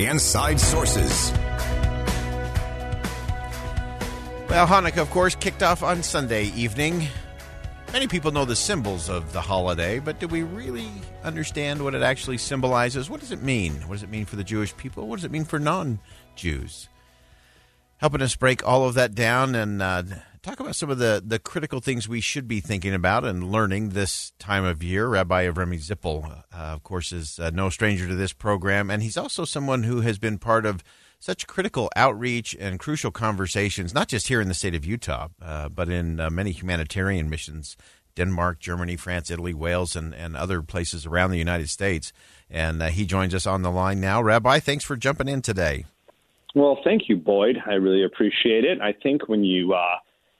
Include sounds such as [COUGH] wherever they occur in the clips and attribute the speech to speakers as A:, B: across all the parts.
A: Inside Sources.
B: Well, Hanukkah, of course, kicked off on Sunday evening. Many people know the symbols of the holiday, but do we really understand what it actually symbolizes? What does it mean? What does it mean for the Jewish people? What does it mean for non Jews? Helping us break all of that down and uh, talk about some of the, the critical things we should be thinking about and learning this time of year. Rabbi Avremi Zippel, uh, of course, is uh, no stranger to this program, and he's also someone who has been part of such critical outreach and crucial conversations, not just here in the state of Utah, uh, but in uh, many humanitarian missions Denmark, Germany, France, Italy, Wales, and, and other places around the United States. And uh, he joins us on the line now. Rabbi, thanks for jumping in today.
C: Well, thank you, Boyd. I really appreciate it. I think when you uh,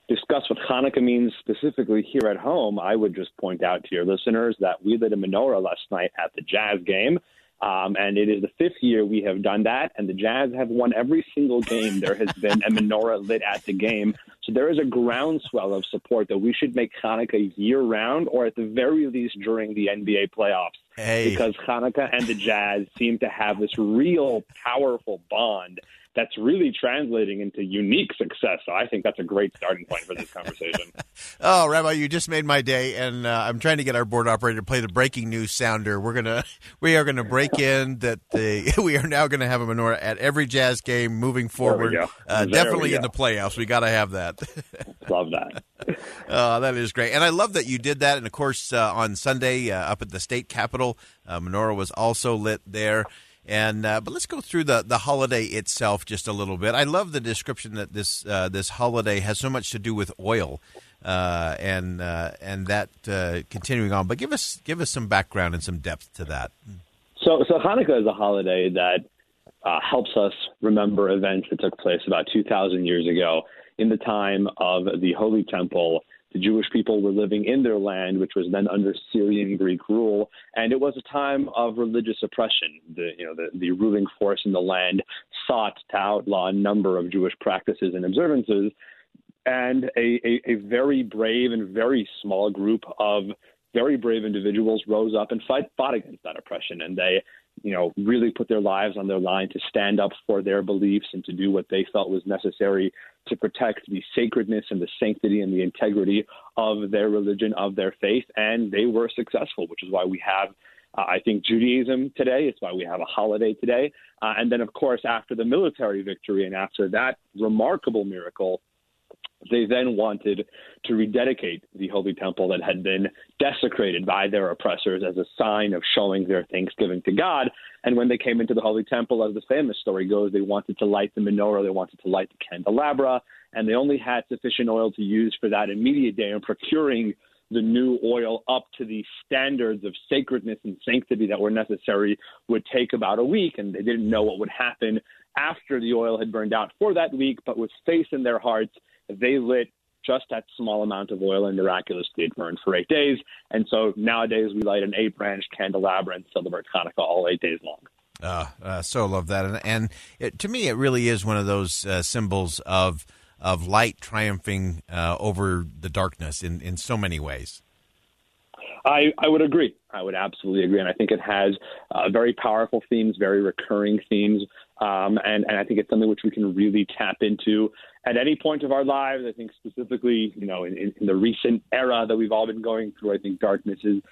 C: discuss what Hanukkah means specifically here at home, I would just point out to your listeners that we lit a menorah last night at the Jazz game. Um, and it is the fifth year we have done that, and the Jazz have won every single game. There has [LAUGHS] been a menorah lit at the game. So there is a groundswell of support that we should make Hanukkah year round, or at the very least during the NBA playoffs.
B: Hey.
C: Because Hanukkah and the Jazz seem to have this real powerful bond that's really translating into unique success. So I think that's a great starting point for this conversation. [LAUGHS]
B: oh, Rabbi, you just made my day, and uh, I'm trying to get our board operator to play the breaking news sounder. We're gonna [LAUGHS] we are gonna break [LAUGHS] in that the we are now going to have a menorah at every Jazz game moving forward.
C: Uh,
B: definitely in the playoffs. We got to have that.
C: love that.
B: Oh, that is great, and I love that you did that. And of course, uh, on Sunday uh, up at the state capitol, uh, menorah was also lit there. And uh, but let's go through the, the holiday itself just a little bit. I love the description that this uh, this holiday has so much to do with oil, uh, and uh, and that uh, continuing on. But give us give us some background and some depth to that.
C: So so Hanukkah is a holiday that uh, helps us remember events that took place about two thousand years ago in the time of the Holy Temple the Jewish people were living in their land, which was then under Syrian Greek rule, and it was a time of religious oppression. The you know the, the ruling force in the land sought to outlaw a number of Jewish practices and observances, and a, a, a very brave and very small group of very brave individuals rose up and fight fought against that oppression, and they you know, really put their lives on their line to stand up for their beliefs and to do what they felt was necessary to protect the sacredness and the sanctity and the integrity of their religion, of their faith. And they were successful, which is why we have. Uh, I think Judaism today. It's why we have a holiday today. Uh, and then, of course, after the military victory and after that remarkable miracle, they then wanted to rededicate the Holy Temple that had been desecrated by their oppressors as a sign of showing their thanksgiving to God. And when they came into the Holy Temple, as the famous story goes, they wanted to light the menorah, they wanted to light the candelabra, and they only had sufficient oil to use for that immediate day. And procuring the new oil up to the standards of sacredness and sanctity that were necessary would take about a week, and they didn't know what would happen after the oil had burned out for that week, but with faith in their hearts, they lit just that small amount of oil and miraculously it burned for eight days. And so nowadays we light an eight branch candelabra and celebrate Hanukkah all eight days long.
B: Uh, uh, so love that, and, and it, to me, it really is one of those uh, symbols of of light triumphing uh, over the darkness in in so many ways.
C: I, I would agree. I would absolutely agree, and I think it has uh, very powerful themes, very recurring themes, um, and and I think it's something which we can really tap into at any point of our lives. I think specifically, you know, in, in the recent era that we've all been going through, I think darkness is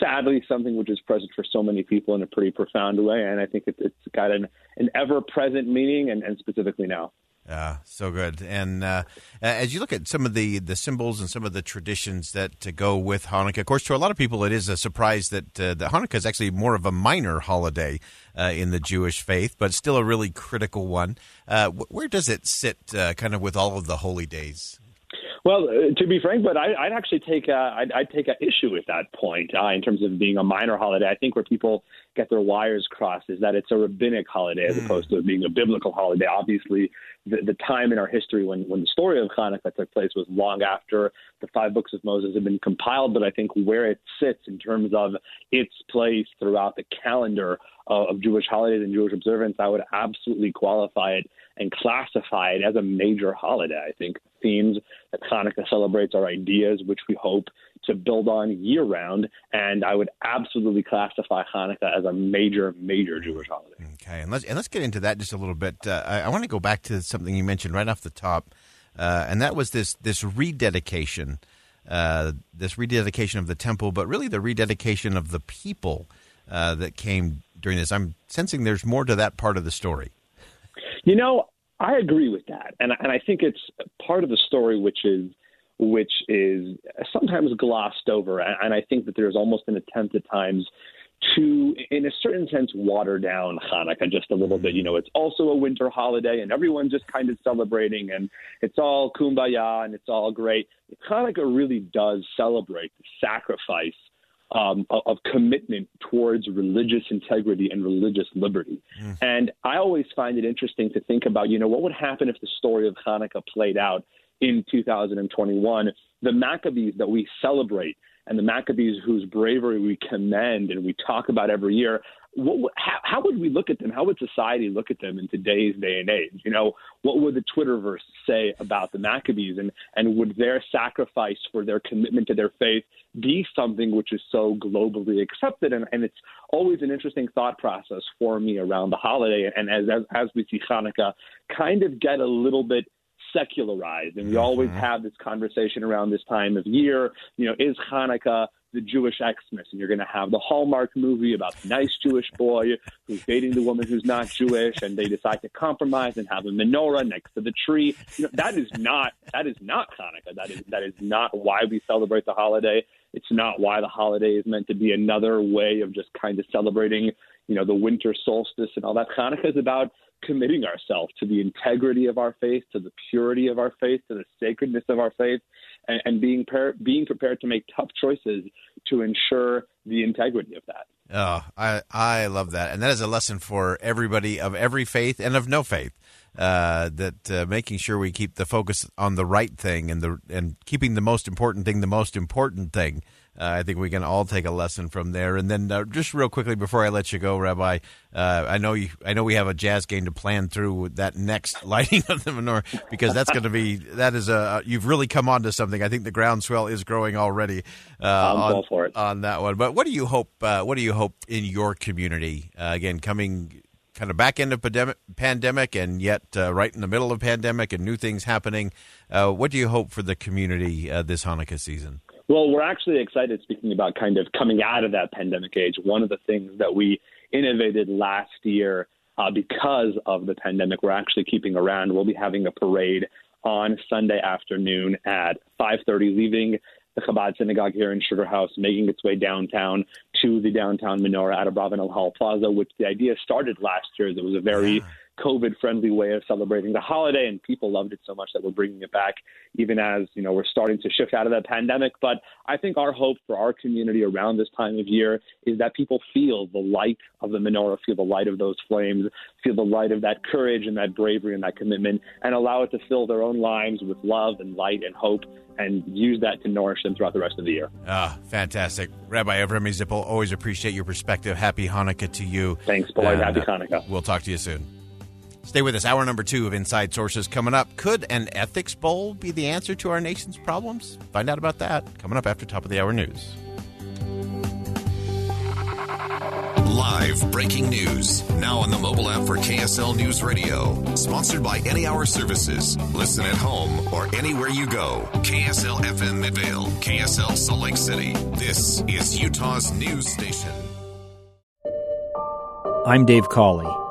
C: sadly something which is present for so many people in a pretty profound way, and I think it, it's got an an ever present meaning, and, and specifically now.
B: Yeah, so good. And uh, as you look at some of the, the symbols and some of the traditions that to go with Hanukkah, of course, to a lot of people, it is a surprise that, uh, that Hanukkah is actually more of a minor holiday uh, in the Jewish faith, but still a really critical one. Uh, where does it sit uh, kind of with all of the holy days?
C: Well, uh, to be frank, but I, would actually take a, I'd, I'd take an issue with that point uh, in terms of being a minor holiday. I think where people get their wires crossed is that it's a rabbinic holiday as mm. opposed to being a biblical holiday. Obviously, the, the time in our history when, when the story of Hanukkah took place was long after the five books of Moses had been compiled. But I think where it sits in terms of its place throughout the calendar of, of Jewish holidays and Jewish observance, I would absolutely qualify it and classify it as a major holiday. I think themes that Hanukkah celebrates are ideas which we hope to build on year round, and I would absolutely classify Hanukkah as a major, major Jewish holiday.
B: Okay, and let's and let's get into that just a little bit. Uh, I, I want to go back to something you mentioned right off the top, uh, and that was this this rededication, uh, this rededication of the temple, but really the rededication of the people uh, that came during this. I'm sensing there's more to that part of the story.
C: You know, I agree with that, and and I think it's part of the story which is which is sometimes glossed over, and I think that there's almost an attempt at times to, in a certain sense, water down Hanukkah just a little bit. You know, it's also a winter holiday, and everyone's just kind of celebrating, and it's all kumbaya, and it's all great. Hanukkah really does celebrate the sacrifice um, of commitment towards religious integrity and religious liberty. Mm. And I always find it interesting to think about, you know, what would happen if the story of Hanukkah played out in 2021? The Maccabees that we celebrate and the Maccabees whose bravery we commend and we talk about every year, what, how, how, would we look at them? How would society look at them in today's day and age? You know, what would the Twitterverse say about the Maccabees, and and would their sacrifice for their commitment to their faith be something which is so globally accepted? And, and it's always an interesting thought process for me around the holiday, and as as, as we see Hanukkah kind of get a little bit secularized, and we always mm-hmm. have this conversation around this time of year. You know, is Hanukkah the Jewish Xmas, and you're going to have the Hallmark movie about the nice Jewish boy who's dating the woman who's not Jewish, and they decide to compromise and have a menorah next to the tree. You know, that is not that is not Hanukkah. That is that is not why we celebrate the holiday. It's not why the holiday is meant to be another way of just kind of celebrating, you know, the winter solstice and all that. Hanukkah is about committing ourselves to the integrity of our faith, to the purity of our faith, to the sacredness of our faith, and, and being being prepared to make tough choices to ensure the integrity of that.
B: Oh, I I love that, and that is a lesson for everybody of every faith and of no faith. Uh, that uh, making sure we keep the focus on the right thing and the and keeping the most important thing the most important thing I think we can all take a lesson from there. And then, uh, just real quickly before I let you go, Rabbi, uh, I know you. I know we have a jazz game to plan through that next [LAUGHS] lighting of the menorah because that's going to be that is a you've really come on to something. I think the groundswell is growing already
C: uh, on,
B: on, that one. But what do you hope? Uh, what do you hope in your community? Uh, again, coming kind of back end of pandemic, pandemic and yet right in the middle of pandemic and new things happening. what do you hope for the community this Hanukkah season?
C: Well, we're actually excited speaking about kind of coming out of that pandemic age. One of the things that we innovated last year uh, because of the pandemic, we're actually keeping around. We'll be having a parade on Sunday afternoon at 5:30, leaving the Chabad Synagogue here in Sugar House, making its way downtown to the downtown menorah at Abravanel Hall Plaza, which the idea started last year. It was a very yeah COVID friendly way of celebrating the holiday, and people loved it so much that we're bringing it back, even as you know we're starting to shift out of that pandemic. But I think our hope for our community around this time of year is that people feel the light of the menorah, feel the light of those flames, feel the light of that courage and that bravery and that commitment, and allow it to fill their own lives with love and light and hope and use that to nourish them throughout the rest of the year.
B: Ah, fantastic. Rabbi Avremi Zippel, always appreciate your perspective. Happy Hanukkah to you.
C: Thanks, Boyd. Happy Hanukkah.
B: We'll talk to you soon. Stay with us. Hour number two of Inside Sources coming up. Could an ethics bowl be the answer to our nation's problems? Find out about that coming up after top of the hour news.
A: Live breaking news now on the mobile app for KSL News Radio. Sponsored by Any Hour Services. Listen at home or anywhere you go. KSL FM Midvale, KSL Salt Lake City. This is Utah's news station.
D: I'm Dave Cawley